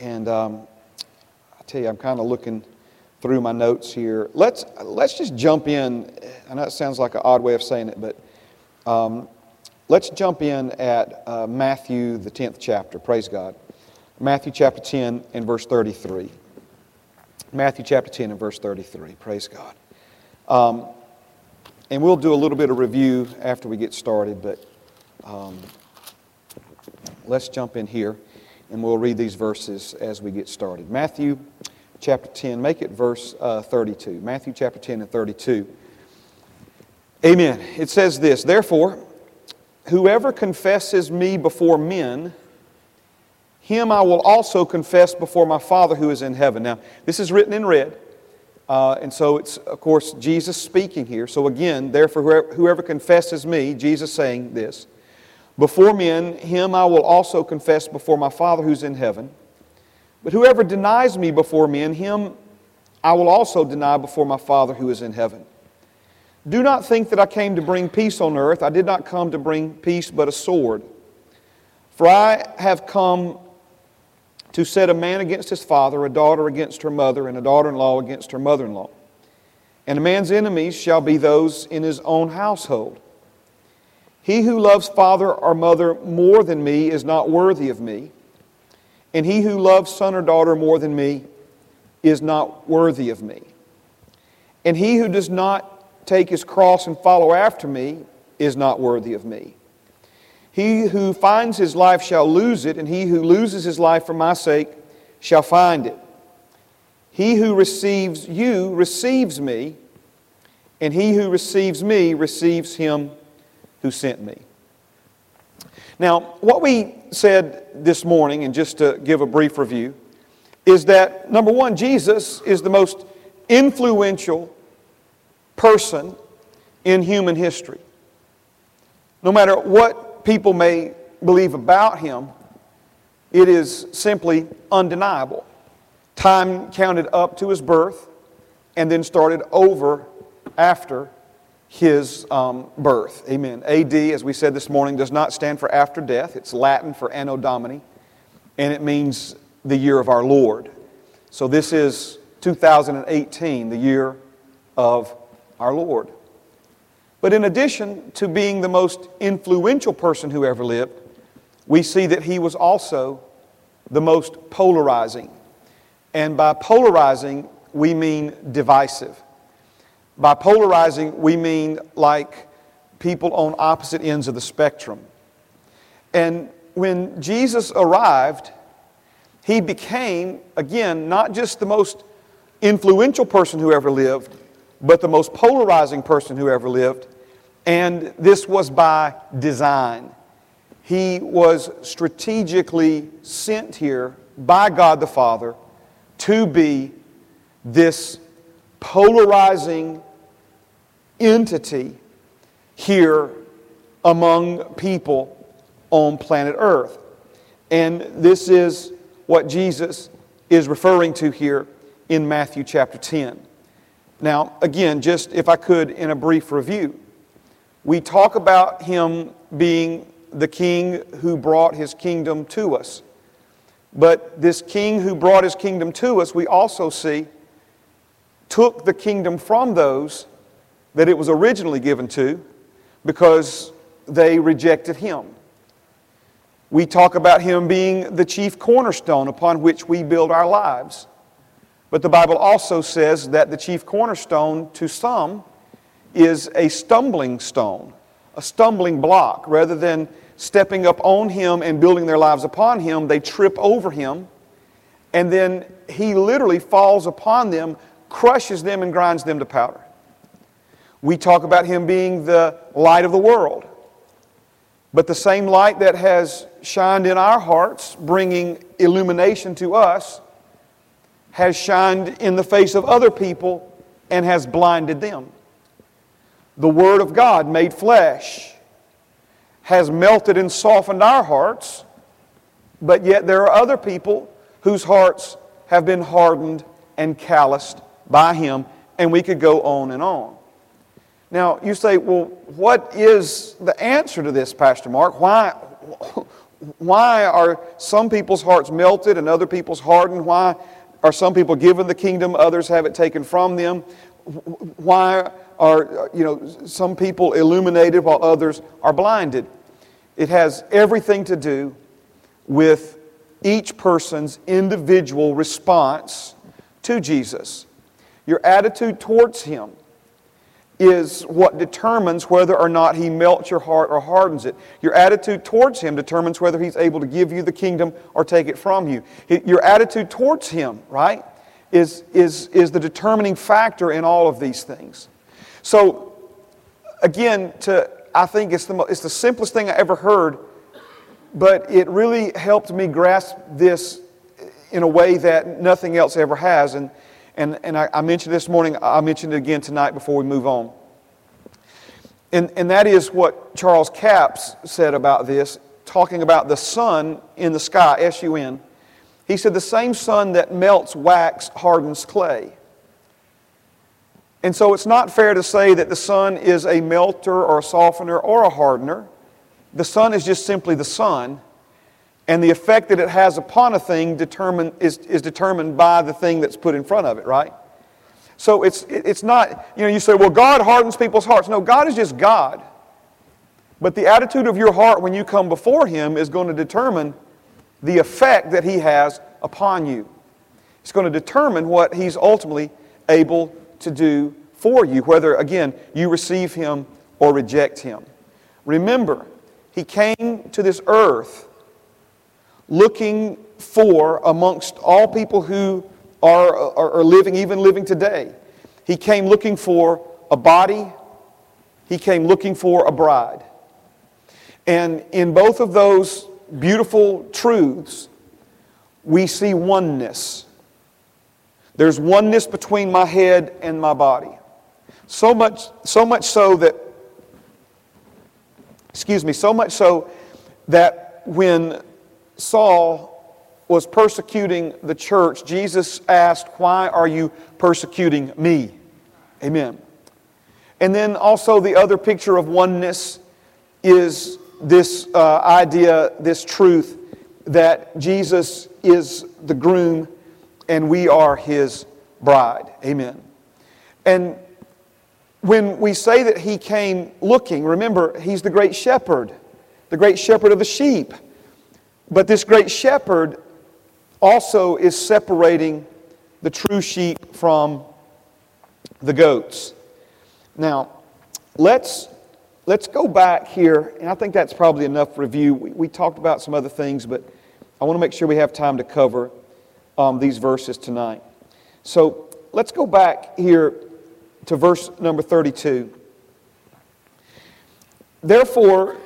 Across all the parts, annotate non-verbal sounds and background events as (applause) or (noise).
And um, I tell you, I'm kind of looking through my notes here. Let's, let's just jump in. I know it sounds like an odd way of saying it, but um, let's jump in at uh, Matthew, the 10th chapter. Praise God. Matthew chapter 10 and verse 33. Matthew chapter 10 and verse 33. Praise God. Um, and we'll do a little bit of review after we get started, but um, let's jump in here and we'll read these verses as we get started. Matthew chapter 10, make it verse uh, 32. Matthew chapter 10 and 32. Amen. It says this Therefore, whoever confesses me before men, him I will also confess before my Father who is in heaven. Now, this is written in red. Uh, and so it's, of course, Jesus speaking here. So again, therefore, whoever, whoever confesses me, Jesus saying this, before men, him I will also confess before my Father who's in heaven. But whoever denies me before men, him I will also deny before my Father who is in heaven. Do not think that I came to bring peace on earth. I did not come to bring peace, but a sword. For I have come to set a man against his father, a daughter against her mother, and a daughter in law against her mother in law. And a man's enemies shall be those in his own household. He who loves father or mother more than me is not worthy of me, and he who loves son or daughter more than me is not worthy of me. And he who does not take his cross and follow after me is not worthy of me. He who finds his life shall lose it, and he who loses his life for my sake shall find it. He who receives you receives me, and he who receives me receives him who sent me. Now, what we said this morning, and just to give a brief review, is that number one, Jesus is the most influential person in human history. No matter what people may believe about him, it is simply undeniable. Time counted up to his birth and then started over after his um, birth. Amen. AD, as we said this morning, does not stand for after death. It's Latin for Anno Domini, and it means the year of our Lord. So this is 2018, the year of our Lord. But in addition to being the most influential person who ever lived, we see that he was also the most polarizing. And by polarizing, we mean divisive. By polarizing, we mean like people on opposite ends of the spectrum. And when Jesus arrived, he became, again, not just the most influential person who ever lived, but the most polarizing person who ever lived. And this was by design. He was strategically sent here by God the Father to be this polarizing entity here among people on planet Earth. And this is what Jesus is referring to here in Matthew chapter 10. Now, again, just if I could, in a brief review, we talk about him being the king who brought his kingdom to us. But this king who brought his kingdom to us, we also see, took the kingdom from those that it was originally given to because they rejected him. We talk about him being the chief cornerstone upon which we build our lives. But the Bible also says that the chief cornerstone to some is a stumbling stone, a stumbling block. Rather than stepping up on him and building their lives upon him, they trip over him, and then he literally falls upon them, crushes them, and grinds them to powder. We talk about him being the light of the world. But the same light that has shined in our hearts, bringing illumination to us, has shined in the face of other people and has blinded them. The Word of God made flesh has melted and softened our hearts, but yet there are other people whose hearts have been hardened and calloused by Him, and we could go on and on. Now, you say, well, what is the answer to this, Pastor Mark? Why, Why are some people's hearts melted and other people's hardened? Why are some people given the kingdom, others have it taken from them? Why are you know some people illuminated while others are blinded? It has everything to do with each person's individual response to Jesus. Your attitude towards Him is what determines whether or not He melts your heart or hardens it. Your attitude towards Him determines whether He's able to give you the kingdom or take it from you. Your attitude towards Him, right, is, is, is the determining factor in all of these things. So, again, to, I think it's the, it's the simplest thing I ever heard, but it really helped me grasp this in a way that nothing else ever has. And and, and I, I mentioned this morning, I'll mention it again tonight before we move on. And, and that is what Charles Capps said about this, talking about the sun in the sky, S U N. He said, The same sun that melts wax hardens clay. And so it's not fair to say that the sun is a melter or a softener or a hardener. The sun is just simply the sun and the effect that it has upon a thing determine, is, is determined by the thing that's put in front of it, right? So it's, it's not, you know, you say, well, God hardens people's hearts. No, God is just God. But the attitude of your heart when you come before Him is going to determine the effect that He has upon you. It's going to determine what He's ultimately able to do for you, whether, again, you receive Him or reject Him. Remember, He came to this earth looking for amongst all people who are, are, are, living, even living today. He came looking for a body, he came looking for a bride. And in both of those beautiful truths, we see oneness. There's oneness between my head and my body. So much, so much so that, excuse me, so much so that when Saul was persecuting the church, Jesus asked, Why are you persecuting me? Amen. And then also the other picture of oneness is this uh, idea, this truth that Jesus is the groom and we are his bride. Amen. And when we say that he came looking, remember, he's the great shepherd, the great shepherd of the sheep. But this great shepherd also is separating the true sheep from the goats. Now, let's, let's go back here, and I think that's probably enough review. We, we talked about some other things, but I want to make sure we have time to cover um, these verses tonight. So let's go back here to verse number 32. Therefore,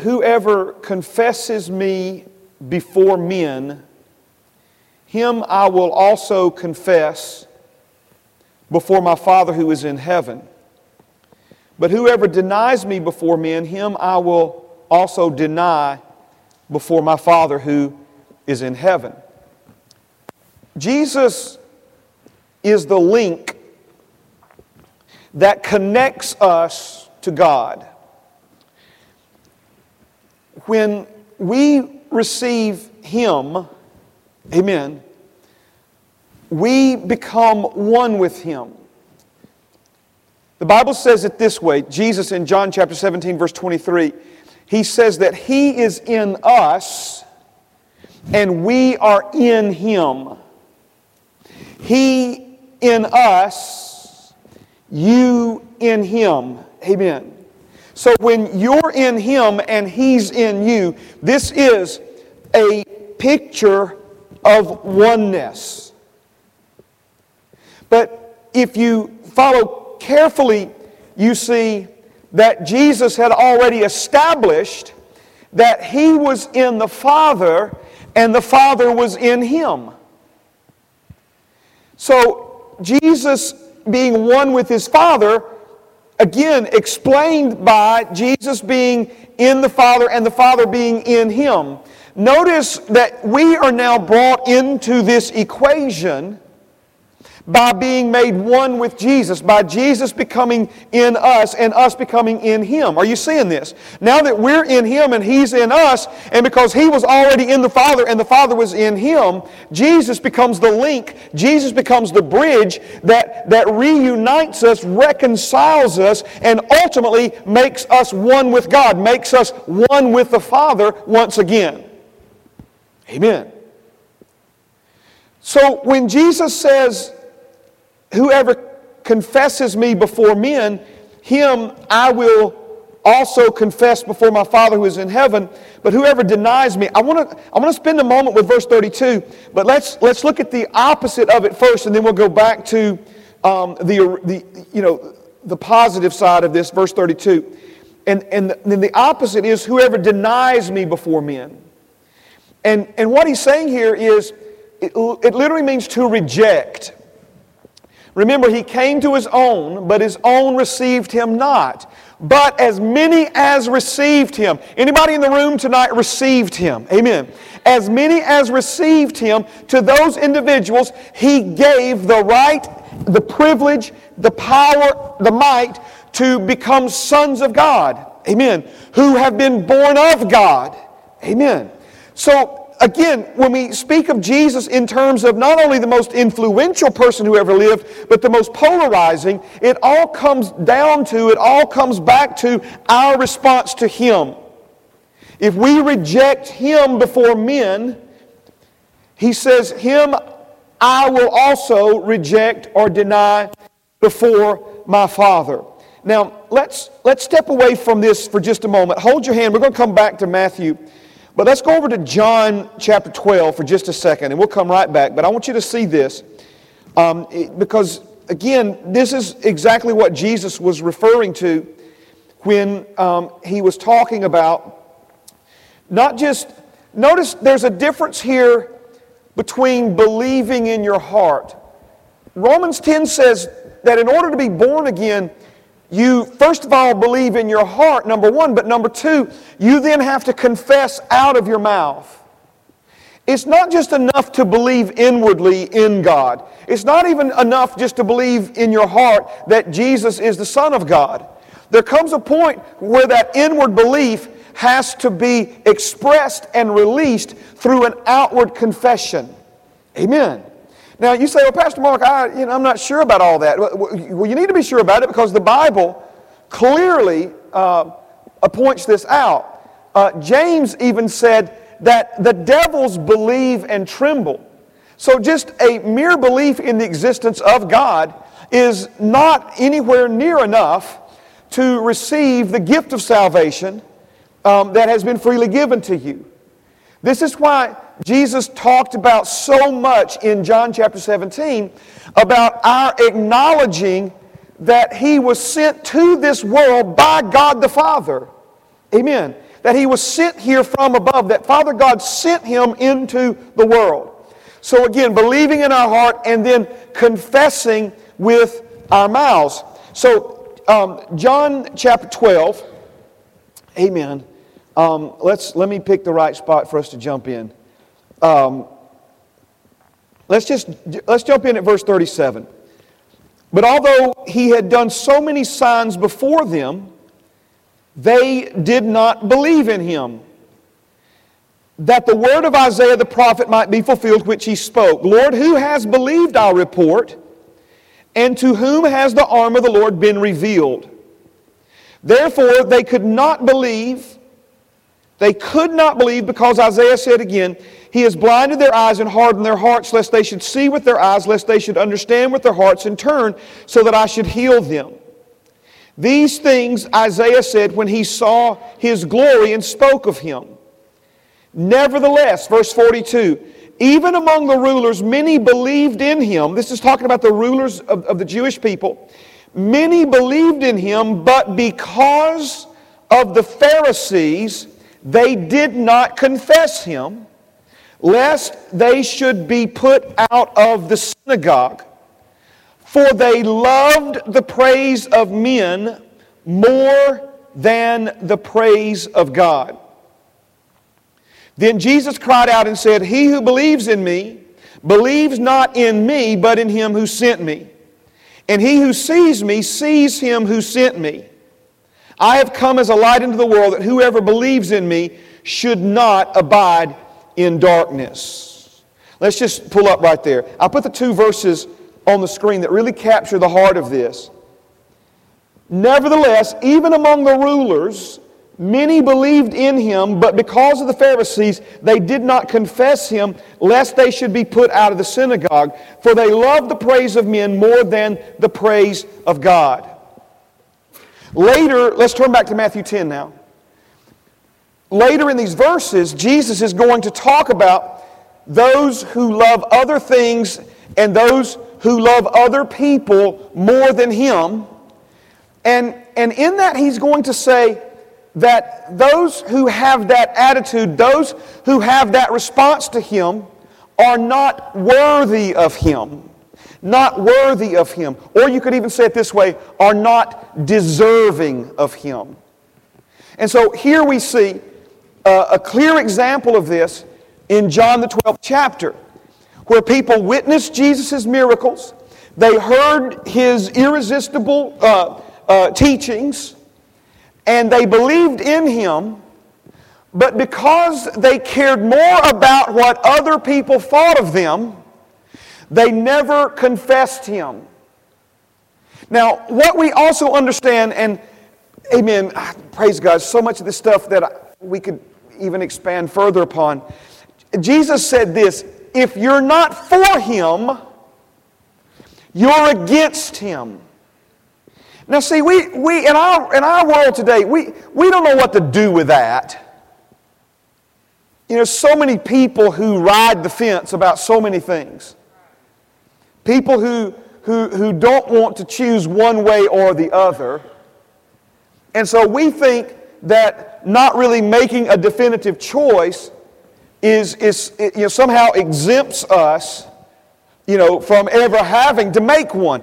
whoever confesses me before men, him I will also confess before my Father who is in heaven. But whoever denies me before men, him I will also deny before my Father who is in heaven. Jesus is the link that connects us to God. When we receive Him, amen, we become one with Him. The Bible says it this way Jesus in John chapter 17, verse 23, He says that He is in us and we are in Him. He in us, you in Him. Amen. So when you're in Him and He's in you, this is a picture of oneness. But if you follow carefully, you see that Jesus had already established that He was in the Father and the Father was in Him. So, Jesus being one with His Father Again, explained by Jesus being in the Father and the Father being in Him. Notice that we are now brought into this equation by being made one with Jesus, by Jesus becoming in us and us becoming in Him. Are you seeing this? Now that we're in Him and He's in us, and because He was already in the Father and the Father was in Him, Jesus becomes the link, Jesus becomes the bridge that, that reunites us, reconciles us, and ultimately makes us one with God, makes us one with the Father once again. Amen. So when Jesus says, Whoever confesses me before men, him I will also confess before my Father who is in heaven. But whoever denies me, I want to I want to spend a moment with verse 32. But let's let's look at the opposite of it first, and then we'll go back to um, the the you know the positive side of this, verse 32. And and then the opposite is whoever denies me before men. And and what he's saying here is it, it literally means to reject. Remember, he came to his own, but his own received him not. But as many as received him, anybody in the room tonight received him? Amen. As many as received him, to those individuals, he gave the right, the privilege, the power, the might to become sons of God. Amen. Who have been born of God. Amen. So again, when we speak of Jesus in terms of not only the most influential person who ever lived, but the most polarizing, it all comes down to, it all comes back to our response to Him. If we reject Him before men, He says, Him I will also reject or deny before my Father. Now, let's, let's step away from this for just a moment. Hold your hand. We're going to come back to Matthew but let's go over to John chapter 12 for just a second, and we'll come right back. But I want you to see this um, because, again, this is exactly what Jesus was referring to when um, he was talking about not just, notice there's a difference here between believing in your heart. Romans 10 says that in order to be born again, you first of all believe in your heart, number one, but number two, you then have to confess out of your mouth. It's not just enough to believe inwardly in God. It's not even enough just to believe in your heart that Jesus is the Son of God. There comes a point where that inward belief has to be expressed and released through an outward confession. Amen. Now, you say, well, Pastor Mark, I, you know, I'm not sure about all that. Well, you need to be sure about it because the Bible clearly uh, points this out. Uh, James even said that the devils believe and tremble. So, just a mere belief in the existence of God is not anywhere near enough to receive the gift of salvation um, that has been freely given to you. This is why Jesus talked about so much in John chapter 17 about our acknowledging that He was sent to this world by God the Father. Amen. That He was sent here from above, that Father God sent Him into the world. So, again, believing in our heart and then confessing with our mouths. So, um, John chapter 12, amen. Um, let's, let me pick the right spot for us to jump in. Um, let's just let's jump in at verse 37. But although he had done so many signs before them, they did not believe in him. That the word of Isaiah the prophet might be fulfilled, which he spoke Lord, who has believed our report? And to whom has the arm of the Lord been revealed? Therefore, they could not believe. They could not believe because Isaiah said again, he has blinded their eyes and hardened their hearts, lest they should see with their eyes, lest they should understand with their hearts and turn, so that I should heal them. These things Isaiah said when he saw his glory and spoke of him. Nevertheless, verse 42, even among the rulers, many believed in him. This is talking about the rulers of, of the Jewish people. Many believed in him, but because of the Pharisees, they did not confess him lest they should be put out of the synagogue. For they loved the praise of men more than the praise of God. Then Jesus cried out and said, He who believes in me, believes not in me, but in him who sent me. And he who sees me sees him who sent me. I have come as a light into the world that whoever believes in me should not abide in darkness. Let's just pull up right there. I put the two verses on the screen that really capture the heart of this. Nevertheless, even among the rulers, many believed in him, but because of the Pharisees, they did not confess him, lest they should be put out of the synagogue, for they loved the praise of men more than the praise of God. Later, let's turn back to Matthew 10 now. Later in these verses, Jesus is going to talk about those who love other things and those who love other people more than him. And, and in that, he's going to say that those who have that attitude, those who have that response to him, are not worthy of him. Not worthy of him. Or you could even say it this way are not deserving of him. And so here we see uh, a clear example of this in John the 12th chapter, where people witnessed Jesus' miracles, they heard his irresistible uh, uh, teachings, and they believed in him, but because they cared more about what other people thought of them, they never confessed him. Now, what we also understand, and amen, praise God, so much of this stuff that we could even expand further upon. Jesus said this if you're not for him, you're against him. Now, see, we, we in, our, in our world today, we, we don't know what to do with that. You know, so many people who ride the fence about so many things. People who, who, who don't want to choose one way or the other. And so we think that not really making a definitive choice is, is you know, somehow exempts us you know, from ever having to make one.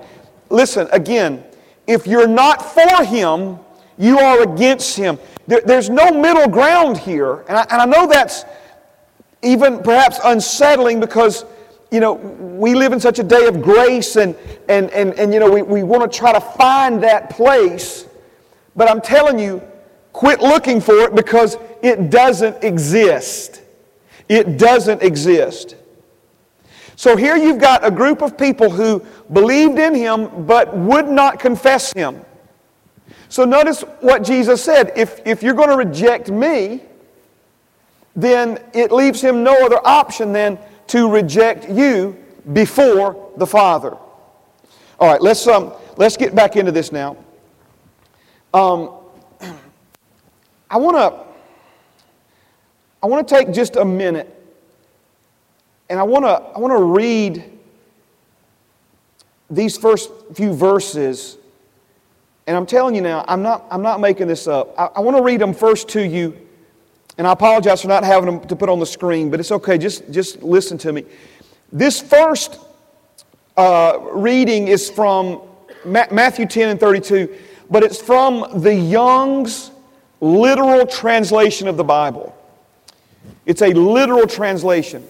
Listen, again, if you're not for Him, you are against Him. There, there's no middle ground here. And I, and I know that's even perhaps unsettling because, you know, we live in such a day of grace and, and, and, and you know, we, we want to try to find that place. But I'm telling you, quit looking for it because it doesn't exist. It doesn't exist. So here you've got a group of people who believed in him but would not confess him. So notice what Jesus said. If, if you're going to reject me, then it leaves him no other option than to reject you before the Father. All right, let's, um, let's get back into this now. Um, I want to I want to take just a minute and I want to I want to read these first few verses. And I'm telling you now, I'm not, I'm not making this up. I, I want to read them first to you. And I apologize for not having them to put on the screen, but it's okay. Just, just listen to me. This first uh, reading is from Ma- Matthew 10 and 32, but it's from the Young's literal translation of the Bible. It's a literal translation.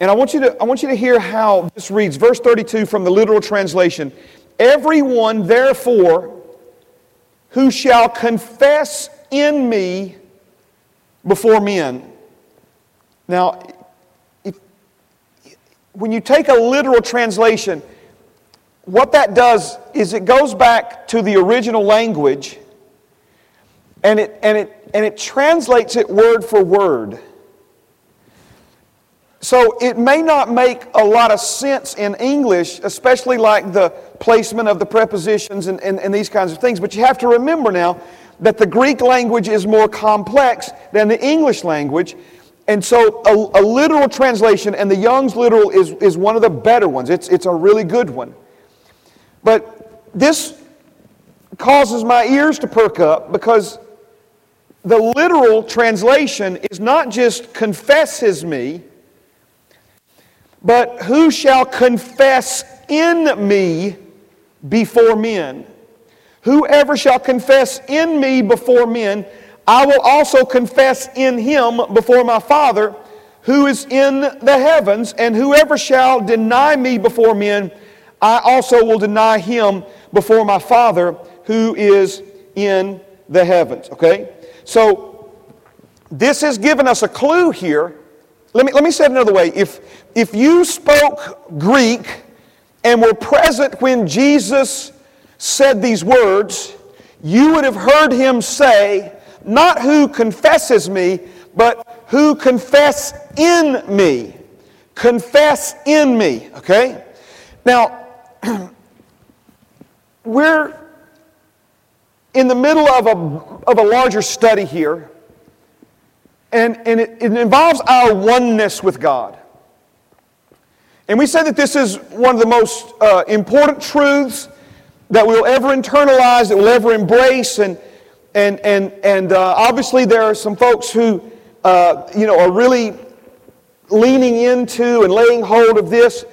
And I want you to, I want you to hear how this reads. Verse 32 from the literal translation Everyone, therefore, who shall confess in me before men. Now, if, when you take a literal translation, what that does is it goes back to the original language and it, and it, and it translates it word for word. So it may not make a lot of sense in English, especially like the placement of the prepositions and, and, and, these kinds of things. But you have to remember now that the Greek language is more complex than the English language. And so a, a literal translation, and the Young's literal is, is one of the better ones. It's, it's a really good one. But this causes my ears to perk up because the literal translation is not just confesses me but who shall confess in me before men? Whoever shall confess in me before men, I will also confess in him before my Father who is in the heavens, and whoever shall deny me before men, I also will deny him before my Father who is in the heavens. Okay? So, this has given us a clue here. Let me, let me say it another way. If, if you spoke Greek and were present when Jesus said these words, you would have heard him say, Not who confesses me, but who confess in me. Confess in me, okay? Now, (clears throat) we're in the middle of a, of a larger study here, and, and it, it involves our oneness with God. And we said that this is one of the most uh, important truths that we'll ever internalize, that we'll ever embrace. And, and, and, and uh, obviously, there are some folks who uh, you know, are really leaning into and laying hold of this,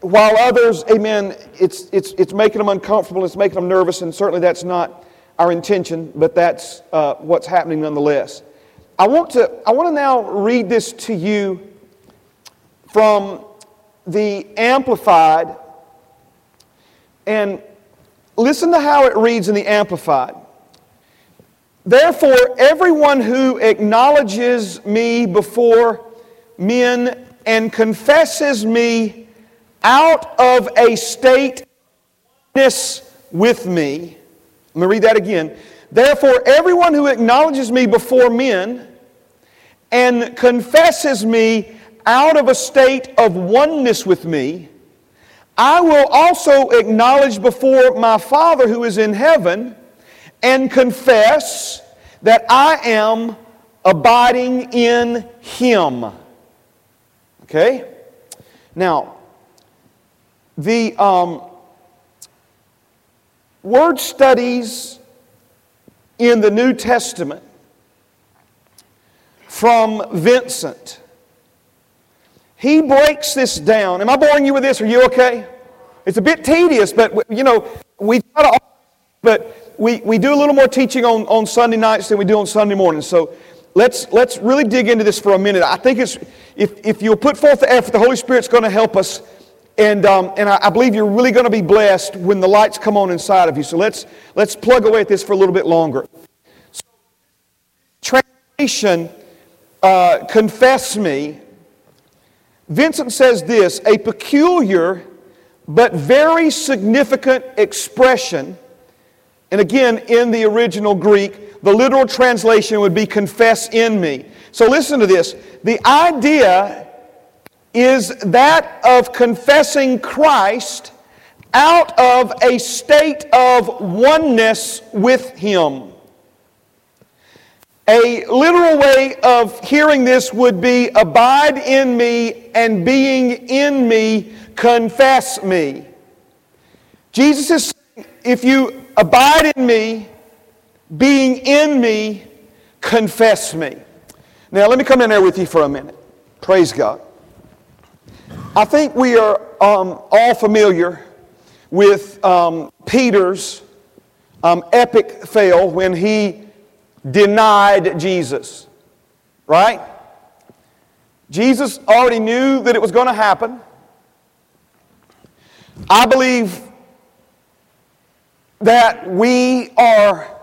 while others, amen, it's, it's, it's making them uncomfortable, it's making them nervous, and certainly that's not our intention, but that's uh, what's happening nonetheless. I want, to, I want to now read this to you from the Amplified, and listen to how it reads in the Amplified. Therefore, everyone who acknowledges me before men and confesses me out of a state with me. Let me read that again. Therefore, everyone who acknowledges me before men and confesses me out of a state of oneness with me, I will also acknowledge before my Father who is in heaven and confess that I am abiding in Him. Okay? Now, the um, word studies in the New Testament from Vincent. He breaks this down. Am I boring you with this? Are you okay? It's a bit tedious, but you know, we try to, but we, we do a little more teaching on, on Sunday nights than we do on Sunday mornings. So let's, let's really dig into this for a minute. I think it's, if, if you'll put forth the effort, the Holy Spirit's going to help us. And, um, and I, I believe you're really going to be blessed when the lights come on inside of you. So let's, let's plug away at this for a little bit longer. So, translation, uh, confess me. Vincent says this a peculiar but very significant expression and again, in the original Greek, the literal translation would be confess in me. So listen to this. The idea is that of confessing Christ out of a state of oneness with Him. A literal way of hearing this would be abide in me and being in me, confess me. Jesus is saying, if you Abide in me, being in me, confess me. Now, let me come in there with you for a minute. Praise God. I think we are um, all familiar with um, Peter's um, epic fail when he denied Jesus, right? Jesus already knew that it was going to happen. I believe that we are,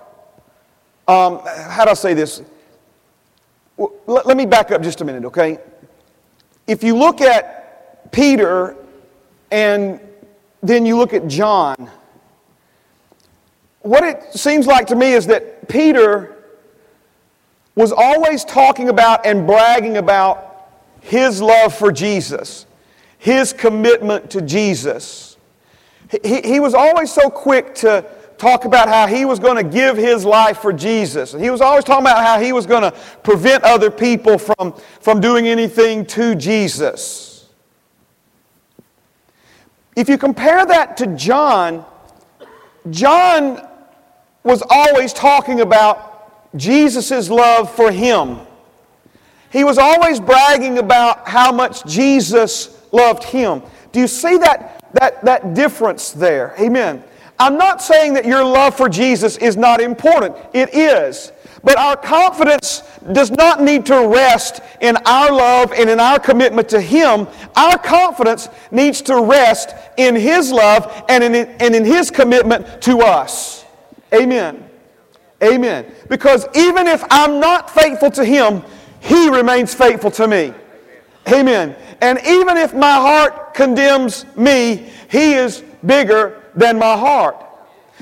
um, how do I say this? Let, let me back up just a minute, okay? If you look at Peter and then you look at John, what it seems like to me is that Peter was always talking about and bragging about his love for Jesus, his commitment to Jesus. He, he was always so quick to talk about how he was going to give his life for Jesus. And he was always talking about how he was going to prevent other people from, from doing anything to Jesus. If you compare that to John, John was always talking about Jesus' love for him. He was always bragging about how much Jesus loved him. Do you see that that, that difference there. Amen. I'm not saying that your love for Jesus is not important. It is. But our confidence does not need to rest in our love and in our commitment to Him. Our confidence needs to rest in His love and in, and in His commitment to us. Amen. Amen. Because even if I'm not faithful to Him, He remains faithful to me. Amen. And even if my heart condemns me, He is bigger than my heart.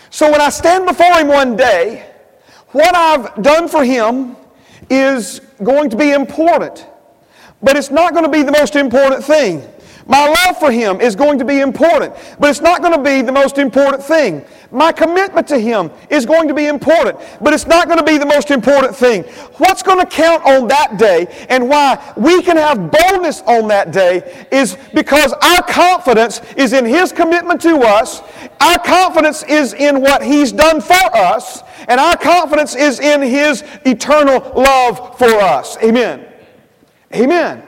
So when I stand before Him one day, what I've done for him is going to be important, but it's not going to be the most important thing. My love for him is going to be important, but it's not going to be the most important thing. My commitment to him is going to be important, but it's not going to be the most important thing. What's going to count on that day and why we can have boldness on that day is because our confidence is in his commitment to us, our confidence is in what he's done for us, and our confidence is in his eternal love for us. Amen. Amen.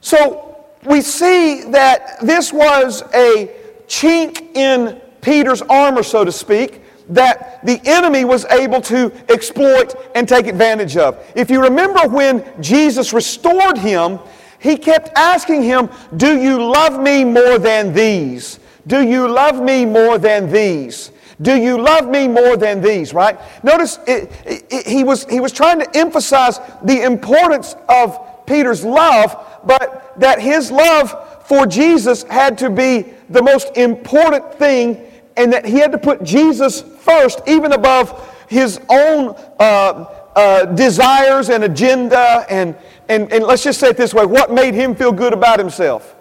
So, we see that this was a chink in Peter's armor, so to speak, that the enemy was able to exploit and take advantage of. If you remember when Jesus restored him, he kept asking him, Do you love me more than these? Do you love me more than these? Do you love me more than these, right? Notice it, it, he, was, he was trying to emphasize the importance of Peter's love, but that his love for Jesus had to be the most important thing and that he had to put Jesus first, even above his own uh, uh, desires and agenda. And, and, and let's just say it this way what made him feel good about himself?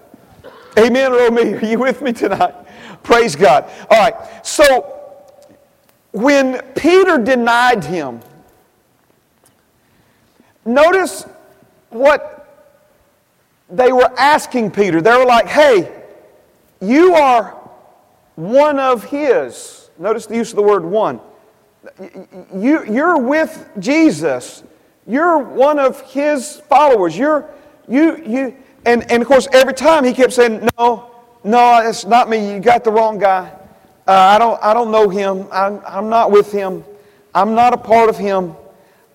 Amen, Romy? Are you with me tonight? Praise God. All right, so when Peter denied him, notice what they were asking Peter. They were like, hey, you are one of his. Notice the use of the word one. You, you're with Jesus. You're one of his followers. You're, you, you, and, and of course, every time he kept saying, no, no, it's not me. You got the wrong guy. Uh, I, don't, I don't know him. I'm, I'm not with him. I'm not a part of him.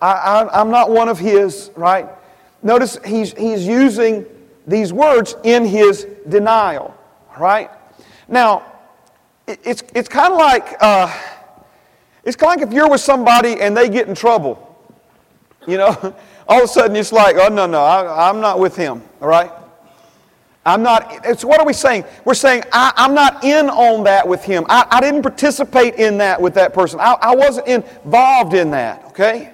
I, I, I'm not one of his, right? Notice he's, he's using these words in his denial, right? Now, it's, it's kind of like, uh, it's kind of like if you're with somebody and they get in trouble. You know, (laughs) all of a sudden it's like, oh, no, no, I, I'm not with him, all right? I'm not, it's what are we saying? We're saying, I, am not in on that with him. I, I didn't participate in that with that person. I, I wasn't involved in that, okay?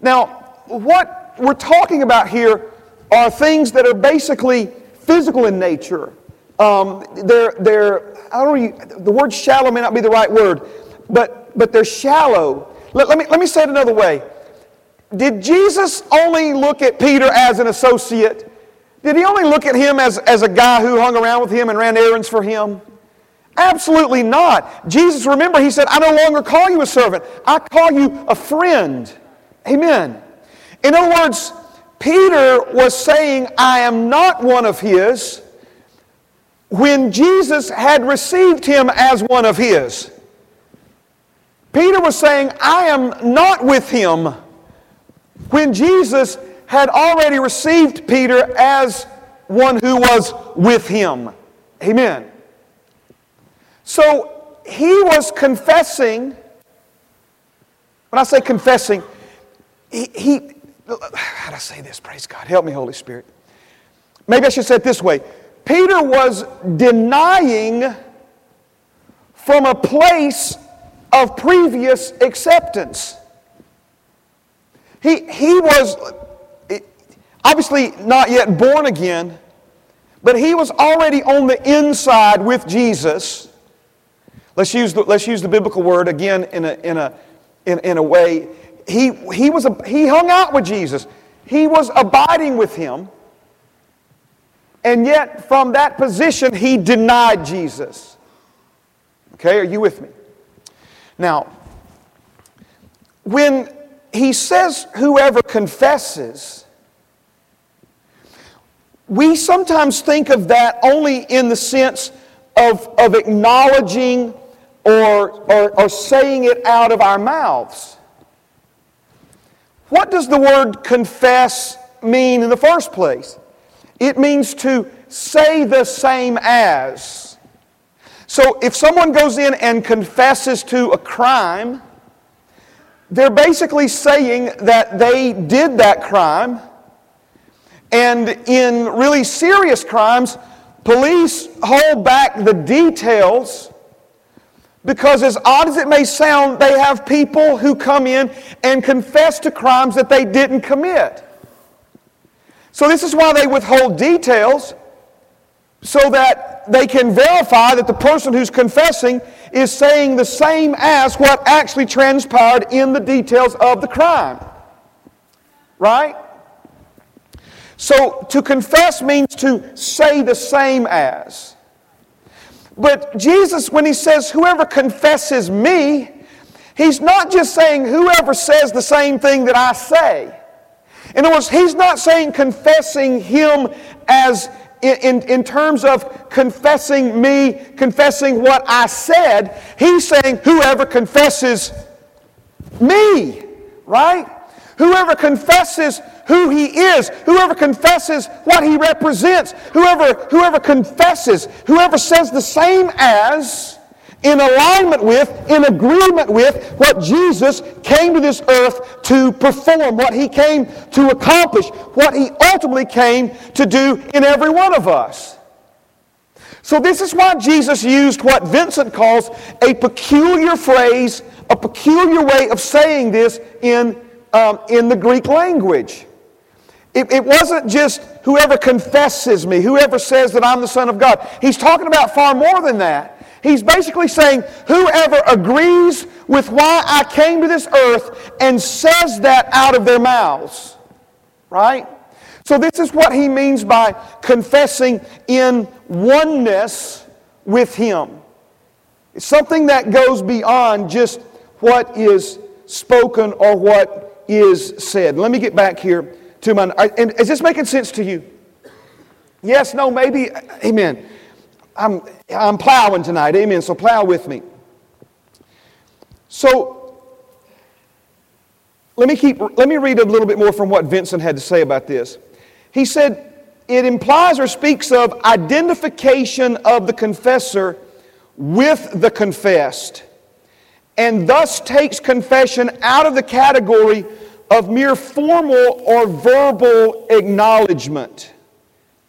Now, what we're talking about here are things that are basically physical in nature. Um, they're, they're, I don't know, the word shallow may not be the right word, but, but they're shallow. Let, let, me, let me say it another way. Did Jesus only look at Peter as an associate? Did he only look at him as, as a guy who hung around with him and ran errands for him? Absolutely not. Jesus, remember, he said, I no longer call you a servant, I call you a friend. Amen. In other words, Peter was saying, I am not one of his, when Jesus had received him as one of his. Peter was saying, I am not with him, when Jesus had already received Peter as one who was with him. Amen. So he was confessing, when I say confessing, he, he Uh, how do I say this? Praise God. Help me, Holy Spirit. Maybe I should say it this way Peter was denying from a place of previous acceptance. He, he was obviously not yet born again, but he was already on the inside with Jesus. Let's use the, let's use the biblical word again in a, in a, in, in a way he, he, was a, he hung out with Jesus. He was abiding with him. And yet, from that position, he denied Jesus. Okay, are you with me? Now, when he says, whoever confesses, we sometimes think of that only in the sense of, of acknowledging or, or, or saying it out of our mouths. What does the word confess mean in the first place? It means to say the same as. So if someone goes in and confesses to a crime, they're basically saying that they did that crime. And in really serious crimes, police hold back the details because, as odd as it may sound, they have people who come in and confess to crimes that they didn't commit. So, this is why they withhold details so that they can verify that the person who's confessing is saying the same as what actually transpired in the details of the crime. Right? So, to confess means to say the same as. But Jesus, when he says, Whoever confesses me, he's not just saying whoever says the same thing that I say. In other words, he's not saying confessing him as in, in, in, terms of confessing me, confessing what I said. He's saying whoever confesses me, right? Whoever confesses who he is, whoever confesses what he represents, whoever, whoever confesses, whoever says the same as, in alignment with, in agreement with what Jesus came to this earth to perform, what he came to accomplish, what he ultimately came to do in every one of us. So, this is why Jesus used what Vincent calls a peculiar phrase, a peculiar way of saying this in, um, in the Greek language. It, it wasn't just whoever confesses me, whoever says that I'm the Son of God. He's talking about far more than that. He's basically saying, whoever agrees with why I came to this earth and says that out of their mouths. Right? So, this is what he means by confessing in oneness with him. It's something that goes beyond just what is spoken or what is said. Let me get back here to my. And is this making sense to you? Yes, no, maybe. Amen. I'm, I'm plowing tonight. Amen. So plow with me. So let me keep let me read a little bit more from what Vincent had to say about this. He said it implies or speaks of identification of the confessor with the confessed and thus takes confession out of the category of mere formal or verbal acknowledgement.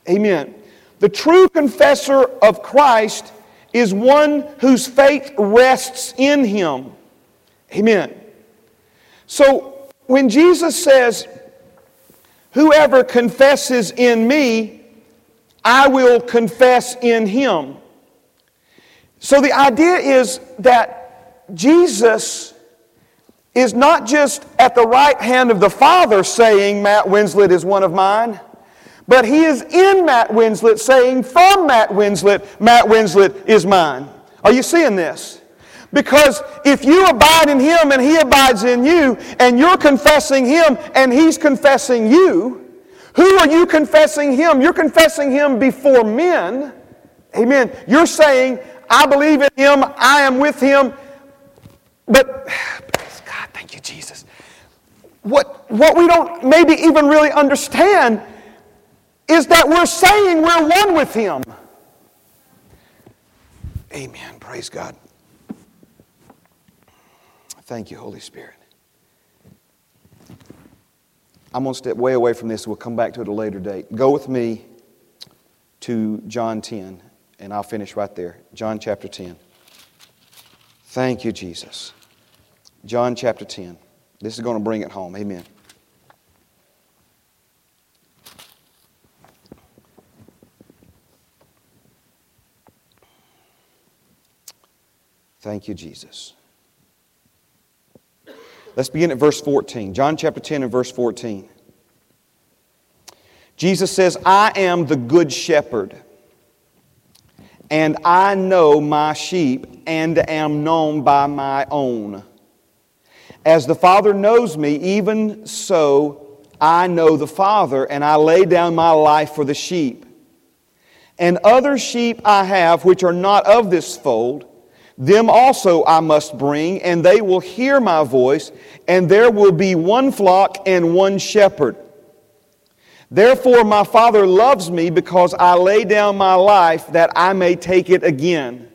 Amen. The true confessor of Christ is one whose faith rests in him. Amen. So when Jesus says, Whoever confesses in me, I will confess in him. So the idea is that Jesus is not just at the right hand of the Father saying, Matt Winslet is one of mine, but he is in Matt Winslet saying, from Matt Winslet, Matt Winslet is mine. Are you seeing this? Because if you abide in him and he abides in you, and you're confessing him and he's confessing you, who are you confessing him? You're confessing him before men. Amen. You're saying, I believe in him, I am with him. But Thank you, Jesus. What, what we don't maybe even really understand is that we're saying we're one with Him. Amen. Praise God. Thank you, Holy Spirit. I'm going to step way away from this. We'll come back to it at a later date. Go with me to John 10, and I'll finish right there. John chapter 10. Thank you, Jesus. John chapter 10. This is going to bring it home. Amen. Thank you, Jesus. Let's begin at verse 14. John chapter 10 and verse 14. Jesus says, I am the good shepherd, and I know my sheep, and am known by my own. As the Father knows me, even so I know the Father, and I lay down my life for the sheep. And other sheep I have which are not of this fold. Them also I must bring, and they will hear my voice, and there will be one flock and one shepherd. Therefore, my Father loves me because I lay down my life that I may take it again.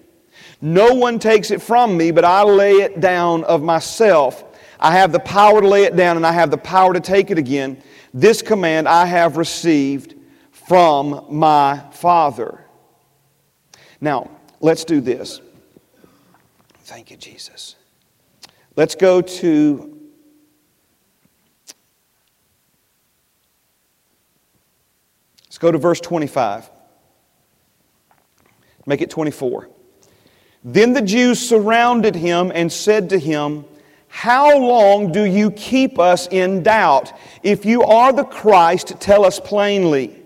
No one takes it from me, but I lay it down of myself. I have the power to lay it down, and I have the power to take it again. This command I have received from my Father. Now, let's do this. Thank you, Jesus. Let's go to Let's go to verse 25. Make it 24. Then the Jews surrounded him and said to him, How long do you keep us in doubt? If you are the Christ, tell us plainly.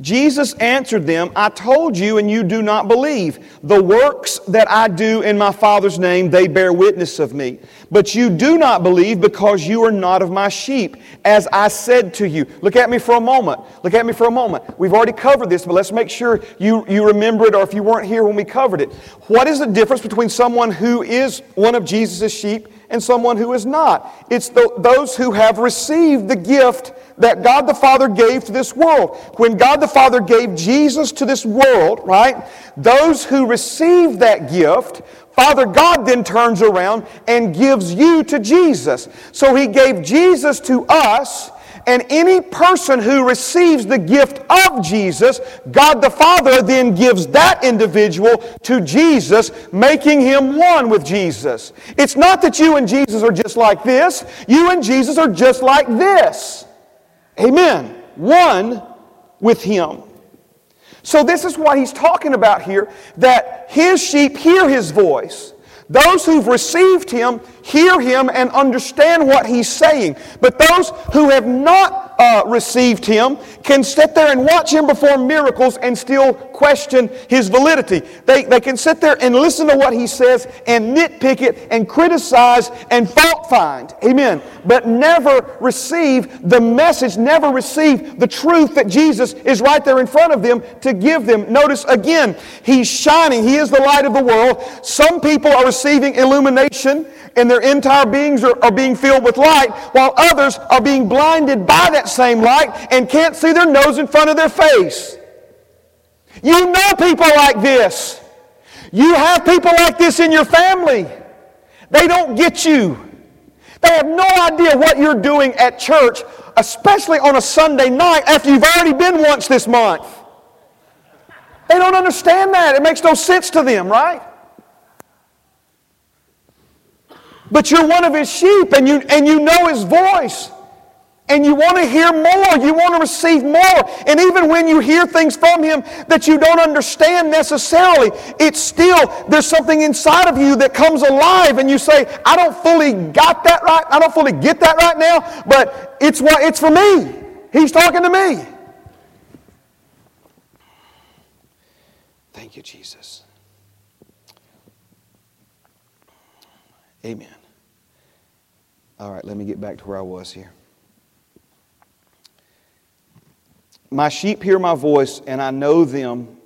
Jesus answered them, I told you, and you do not believe. The works that I do in my Father's name, they bear witness of me. But you do not believe because you are not of my sheep, as I said to you. Look at me for a moment. Look at me for a moment. We've already covered this, but let's make sure you, you remember it or if you weren't here when we covered it. What is the difference between someone who is one of Jesus' sheep and someone who is not? It's the, those who have received the gift that God the Father gave to this world. When God the Father gave Jesus to this world, right, those who received that gift, Father God then turns around and gives you to Jesus. So He gave Jesus to us. And any person who receives the gift of Jesus, God the Father then gives that individual to Jesus, making him one with Jesus. It's not that you and Jesus are just like this, you and Jesus are just like this. Amen. One with him. So, this is what he's talking about here that his sheep hear his voice. Those who've received him hear him and understand what he's saying. But those who have not uh, received him can sit there and watch him perform miracles and still question his validity. They, they can sit there and listen to what he says and nitpick it and criticize and fault find. Amen. But never receive the message, never receive the truth that Jesus is right there in front of them to give them. Notice again, he's shining. He is the light of the world. Some people are receiving illumination and their entire beings are, are being filled with light, while others are being blinded by that same light and can't see their nose in front of their face. You know people like this. You have people like this in your family. They don't get you. They have no idea what you're doing at church, especially on a Sunday night after you've already been once this month. They don't understand that. It makes no sense to them, right? But you're one of his sheep and you, and you know his voice. And you want to hear more. You want to receive more. And even when you hear things from Him that you don't understand necessarily, it's still, there's something inside of you that comes alive and you say, I don't fully got that right. I don't fully get that right now, but it's what it's for me. He's talking to me. Thank you, Jesus. Amen. All right, let me get back to where I was here. My sheep hear my voice, and I know them,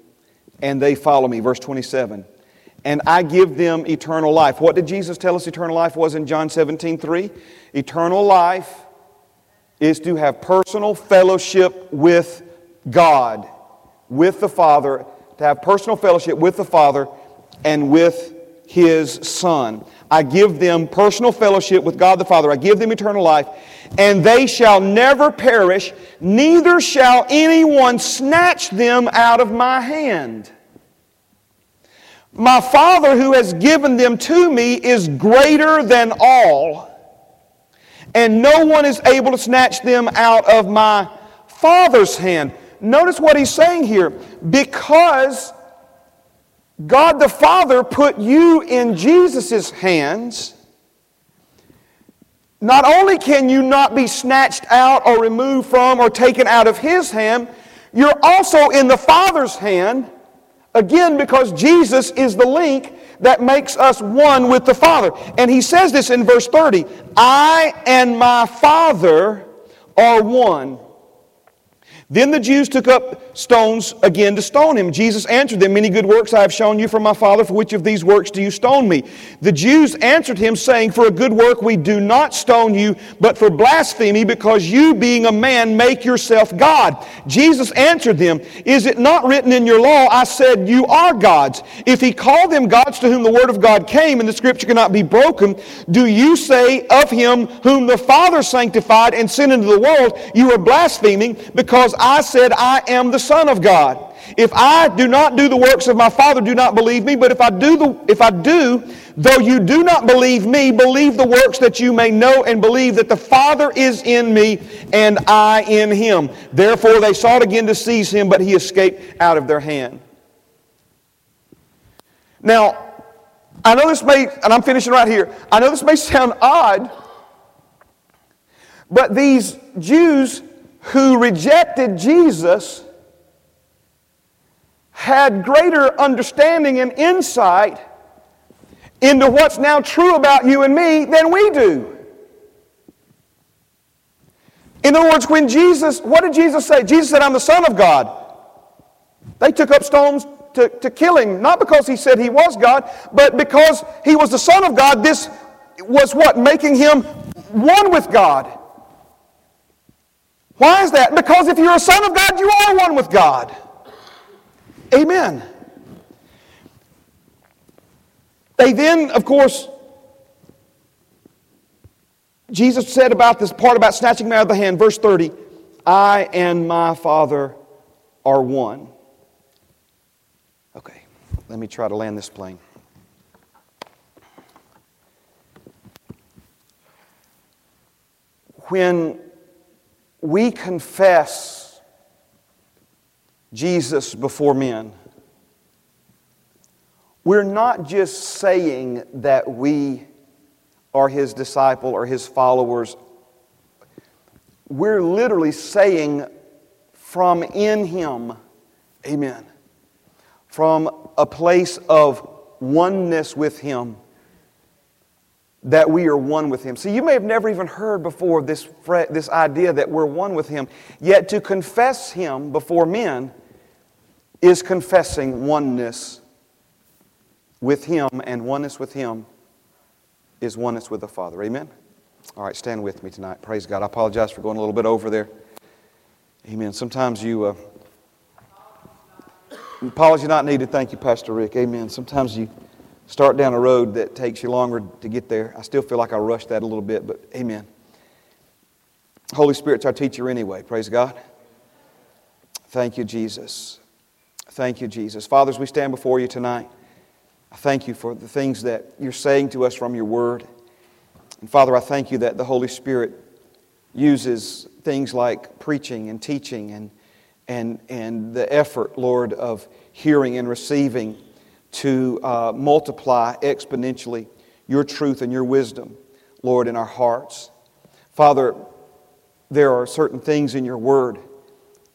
and they follow me. Verse 27. And I give them eternal life. What did Jesus tell us eternal life was in John 17 3? Eternal life is to have personal fellowship with God, with the Father, to have personal fellowship with the Father and with His Son. I give them personal fellowship with God the Father. I give them eternal life, and they shall never perish, neither shall anyone snatch them out of my hand. My Father who has given them to me is greater than all, and no one is able to snatch them out of my Father's hand. Notice what he's saying here. Because God the Father put you in Jesus' hands. Not only can you not be snatched out or removed from or taken out of His hand, you're also in the Father's hand, again, because Jesus is the link that makes us one with the Father. And He says this in verse 30 I and my Father are one. Then the Jews took up stones again to stone him. Jesus answered them, Many good works I have shown you from my Father. For which of these works do you stone me? The Jews answered him, saying, For a good work we do not stone you, but for blasphemy, because you, being a man, make yourself God. Jesus answered them, Is it not written in your law, I said, You are gods? If he called them gods to whom the word of God came, and the scripture cannot be broken, do you say of him whom the Father sanctified and sent into the world, You are blaspheming, because I said, I am the Son of God. If I do not do the works of my Father, do not believe me. But if I do, the, if I do, though you do not believe me, believe the works that you may know and believe that the Father is in me and I in him. Therefore they sought again to seize him, but he escaped out of their hand. Now, I know this may, and I'm finishing right here, I know this may sound odd, but these Jews who rejected Jesus had greater understanding and insight into what's now true about you and me than we do. In other words, when Jesus, what did Jesus say? Jesus said, I'm the Son of God. They took up stones to, to kill him, not because he said he was God, but because he was the Son of God. This was what? Making him one with God. Why is that? Because if you're a son of God, you are one with God. Amen. They then, of course, Jesus said about this part about snatching him out of the hand, verse 30, I and my Father are one. Okay, let me try to land this plane. When we confess Jesus before men, we're not just saying that we are his disciple or his followers. We're literally saying from in him, amen, from a place of oneness with him that we are one with Him. See, you may have never even heard before this, this idea that we're one with Him, yet to confess Him before men is confessing oneness with Him, and oneness with Him is oneness with the Father. Amen? All right, stand with me tonight. Praise God. I apologize for going a little bit over there. Amen. Sometimes you. Uh, apology not needed. Thank you, Pastor Rick. Amen. Sometimes you start down a road that takes you longer to get there. I still feel like I rushed that a little bit, but amen. Holy Spirit's our teacher anyway. Praise God. Thank you, Jesus. Thank you, Jesus. Fathers, we stand before you tonight. I thank you for the things that you're saying to us from your word. And Father, I thank you that the Holy Spirit uses things like preaching and teaching and, and, and the effort, Lord, of hearing and receiving to uh, multiply exponentially your truth and your wisdom, Lord, in our hearts. Father, there are certain things in your word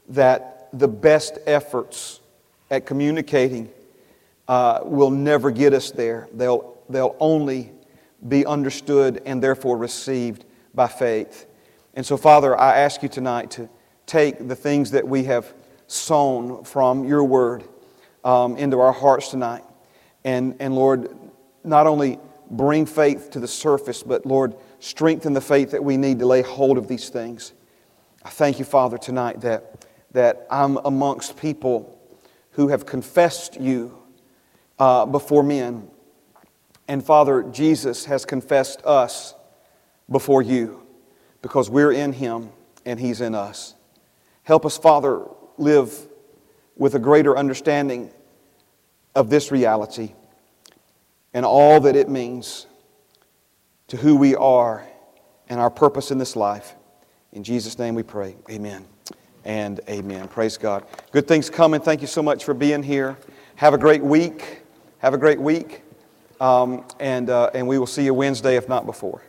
that the best efforts at communicating uh, will never get us there. They'll, they'll only be understood and therefore received by faith. And so, Father, I ask you tonight to take the things that we have sown from your word um, into our hearts tonight. And, and Lord, not only bring faith to the surface, but Lord, strengthen the faith that we need to lay hold of these things. I thank you, Father, tonight that, that I'm amongst people who have confessed you uh, before men. And Father, Jesus has confessed us before you because we're in Him and He's in us. Help us, Father, live with a greater understanding of this reality and all that it means to who we are and our purpose in this life. In Jesus' name we pray. Amen and amen. Praise God. Good things coming. Thank you so much for being here. Have a great week. Have a great week. Um, and, uh, and we will see you Wednesday, if not before.